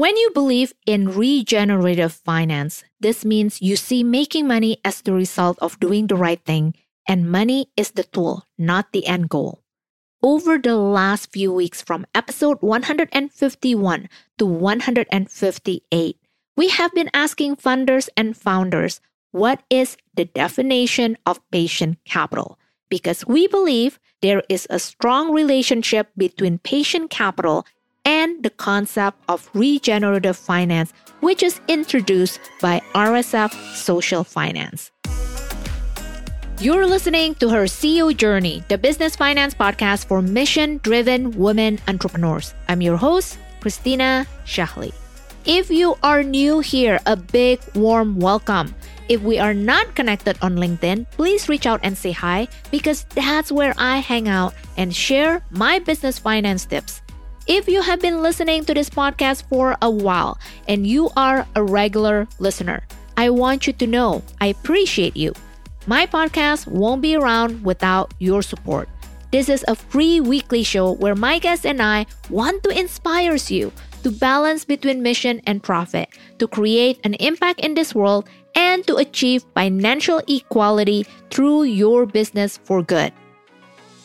When you believe in regenerative finance, this means you see making money as the result of doing the right thing, and money is the tool, not the end goal. Over the last few weeks, from episode 151 to 158, we have been asking funders and founders what is the definition of patient capital because we believe there is a strong relationship between patient capital and the concept of regenerative finance, which is introduced by RSF Social Finance. You're listening to her CEO Journey, the business finance podcast for mission driven women entrepreneurs. I'm your host, Christina Shahli. If you are new here, a big warm welcome. If we are not connected on LinkedIn, please reach out and say hi because that's where I hang out and share my business finance tips. If you have been listening to this podcast for a while and you are a regular listener, I want you to know I appreciate you. My podcast won't be around without your support. This is a free weekly show where my guests and I want to inspire you to balance between mission and profit, to create an impact in this world, and to achieve financial equality through your business for good.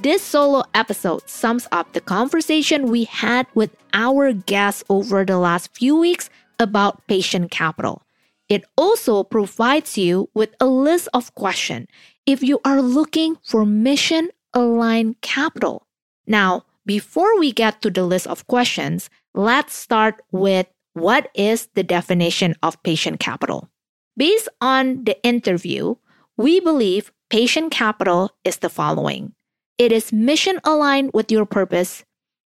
This solo episode sums up the conversation we had with our guests over the last few weeks about patient capital. It also provides you with a list of questions if you are looking for mission aligned capital. Now, before we get to the list of questions, let's start with what is the definition of patient capital? Based on the interview, we believe patient capital is the following it is mission aligned with your purpose.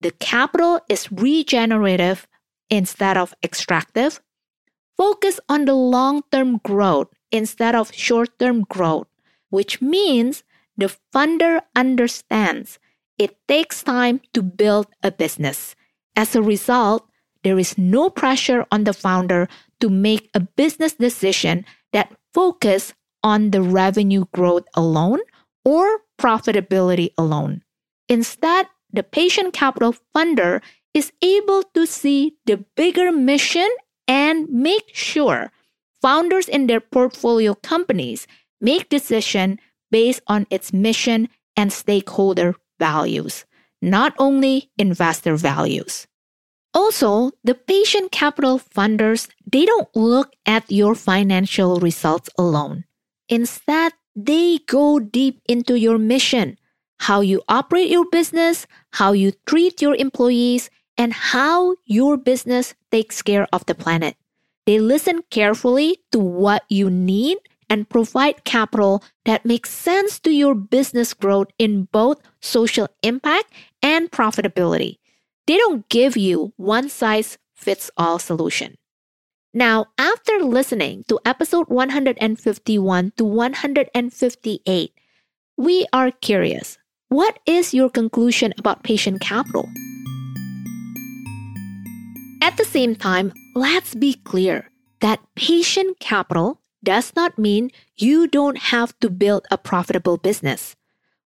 The capital is regenerative instead of extractive. Focus on the long term growth instead of short term growth, which means the funder understands it takes time to build a business. As a result, there is no pressure on the founder to make a business decision that focus on the revenue growth alone or profitability alone. Instead, the patient capital funder is able to see the bigger mission and make sure founders in their portfolio companies make decision based on its mission and stakeholder values, not only investor values. Also, the patient capital funders, they don't look at your financial results alone. Instead, they go deep into your mission, how you operate your business, how you treat your employees, and how your business takes care of the planet. They listen carefully to what you need and provide capital that makes sense to your business growth in both social impact and profitability. They don't give you one size fits all solution. Now, after listening to episode 151 to 158, we are curious. What is your conclusion about patient capital? At the same time, let's be clear that patient capital does not mean you don't have to build a profitable business.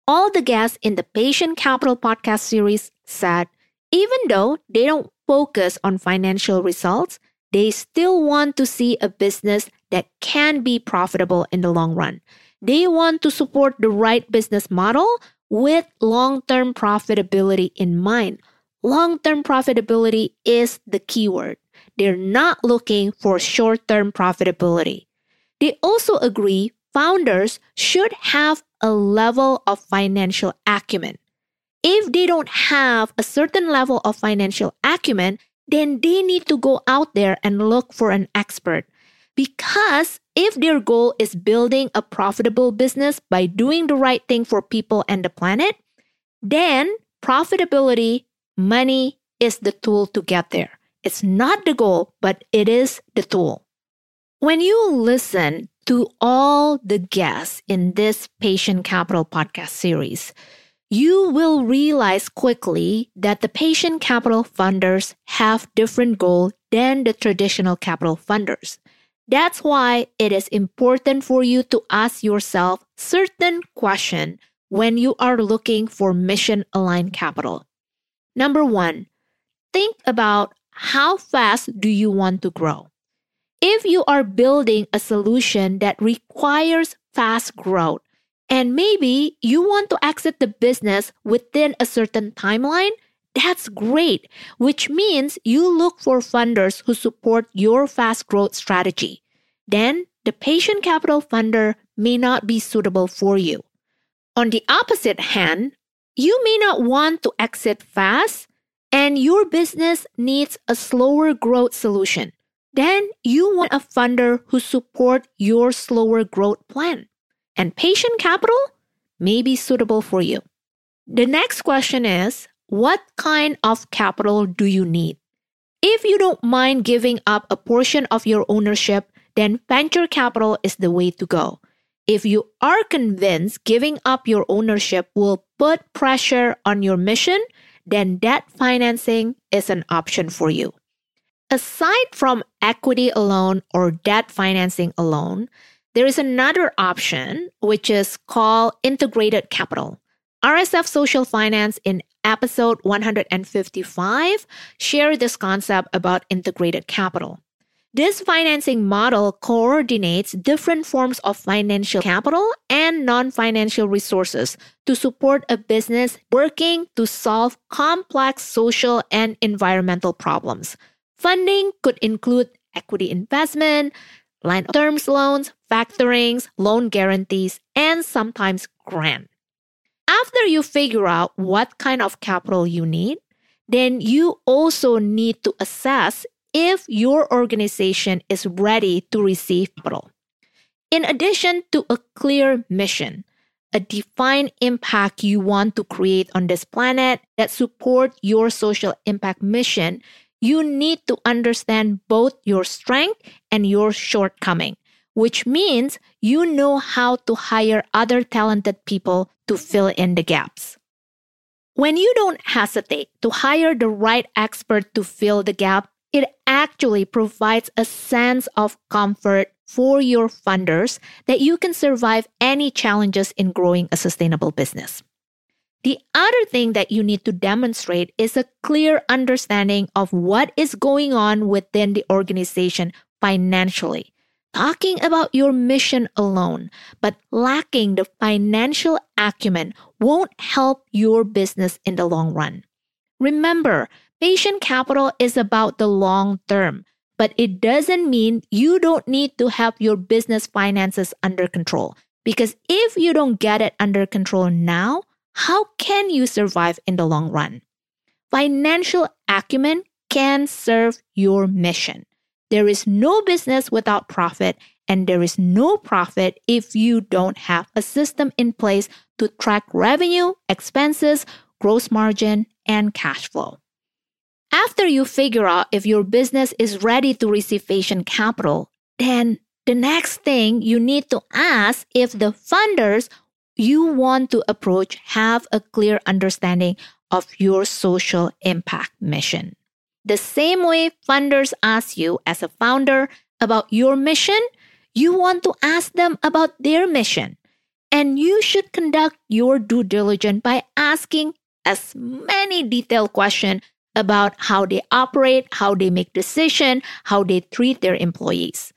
All the guests in the Patient Capital podcast series said even though they don't focus on financial results, they still want to see a business that can be profitable in the long run. They want to support the right business model with long term profitability in mind. Long term profitability is the keyword. They're not looking for short term profitability. They also agree founders should have a level of financial acumen. If they don't have a certain level of financial acumen, then they need to go out there and look for an expert. Because if their goal is building a profitable business by doing the right thing for people and the planet, then profitability, money is the tool to get there. It's not the goal, but it is the tool. When you listen to all the guests in this Patient Capital podcast series, you will realize quickly that the patient capital funders have different goals than the traditional capital funders. That's why it is important for you to ask yourself certain questions when you are looking for mission aligned capital. Number one, think about how fast do you want to grow? If you are building a solution that requires fast growth, and maybe you want to exit the business within a certain timeline, that's great, which means you look for funders who support your fast growth strategy. Then the patient capital funder may not be suitable for you. On the opposite hand, you may not want to exit fast and your business needs a slower growth solution. Then you want a funder who support your slower growth plan. And patient capital may be suitable for you. The next question is what kind of capital do you need? If you don't mind giving up a portion of your ownership, then venture capital is the way to go. If you are convinced giving up your ownership will put pressure on your mission, then debt financing is an option for you. Aside from equity alone or debt financing alone, there is another option, which is called integrated capital. RSF Social Finance in episode 155 shared this concept about integrated capital. This financing model coordinates different forms of financial capital and non financial resources to support a business working to solve complex social and environmental problems. Funding could include equity investment, line terms loans, factorings, loan guarantees, and sometimes grant. After you figure out what kind of capital you need, then you also need to assess if your organization is ready to receive capital. In addition to a clear mission, a defined impact you want to create on this planet that support your social impact mission, you need to understand both your strength and your shortcoming, which means you know how to hire other talented people to fill in the gaps. When you don't hesitate to hire the right expert to fill the gap, it actually provides a sense of comfort for your funders that you can survive any challenges in growing a sustainable business. The other thing that you need to demonstrate is a clear understanding of what is going on within the organization financially. Talking about your mission alone, but lacking the financial acumen won't help your business in the long run. Remember, patient capital is about the long term, but it doesn't mean you don't need to have your business finances under control. Because if you don't get it under control now, how can you survive in the long run? Financial acumen can serve your mission. There is no business without profit, and there is no profit if you don't have a system in place to track revenue, expenses, gross margin, and cash flow. After you figure out if your business is ready to receive patient capital, then the next thing you need to ask if the funders you want to approach have a clear understanding of your social impact mission. The same way funders ask you as a founder about your mission, you want to ask them about their mission. And you should conduct your due diligence by asking as many detailed questions about how they operate, how they make decisions, how they treat their employees.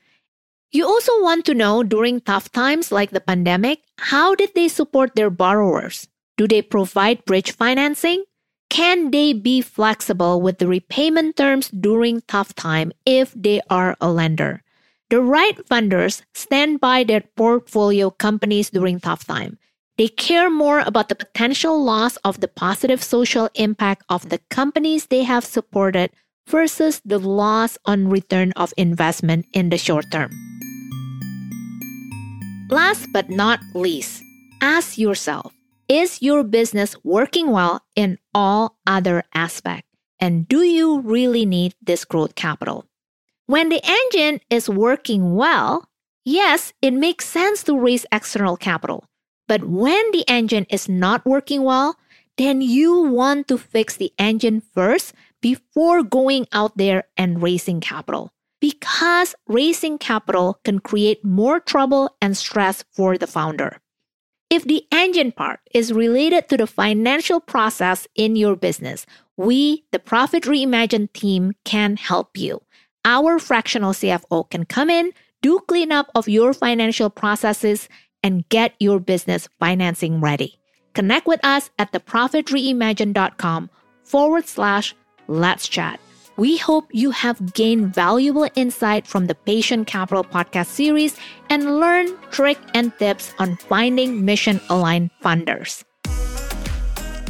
You also want to know during tough times like the pandemic, how did they support their borrowers? Do they provide bridge financing? Can they be flexible with the repayment terms during tough time if they are a lender? The right funders stand by their portfolio companies during tough time. They care more about the potential loss of the positive social impact of the companies they have supported versus the loss on return of investment in the short term. Last but not least, ask yourself Is your business working well in all other aspects? And do you really need this growth capital? When the engine is working well, yes, it makes sense to raise external capital. But when the engine is not working well, then you want to fix the engine first before going out there and raising capital because raising capital can create more trouble and stress for the founder. If the engine part is related to the financial process in your business, we, the Profit Reimagined team, can help you. Our fractional CFO can come in, do cleanup of your financial processes, and get your business financing ready. Connect with us at theprofitreimagined.com forward slash let's chat. We hope you have gained valuable insight from the Patient Capital podcast series and learned trick and tips on finding mission aligned funders.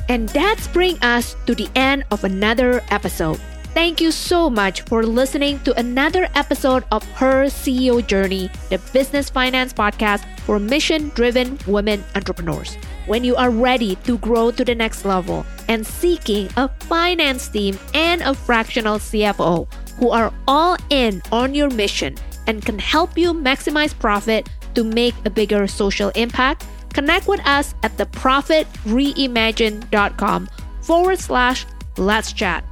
And that's bring us to the end of another episode. Thank you so much for listening to another episode of Her CEO Journey, the business finance podcast for mission driven women entrepreneurs. When you are ready to grow to the next level and seeking a finance team and a fractional CFO who are all in on your mission and can help you maximize profit to make a bigger social impact, connect with us at theprofitreimagined.com forward slash let's chat.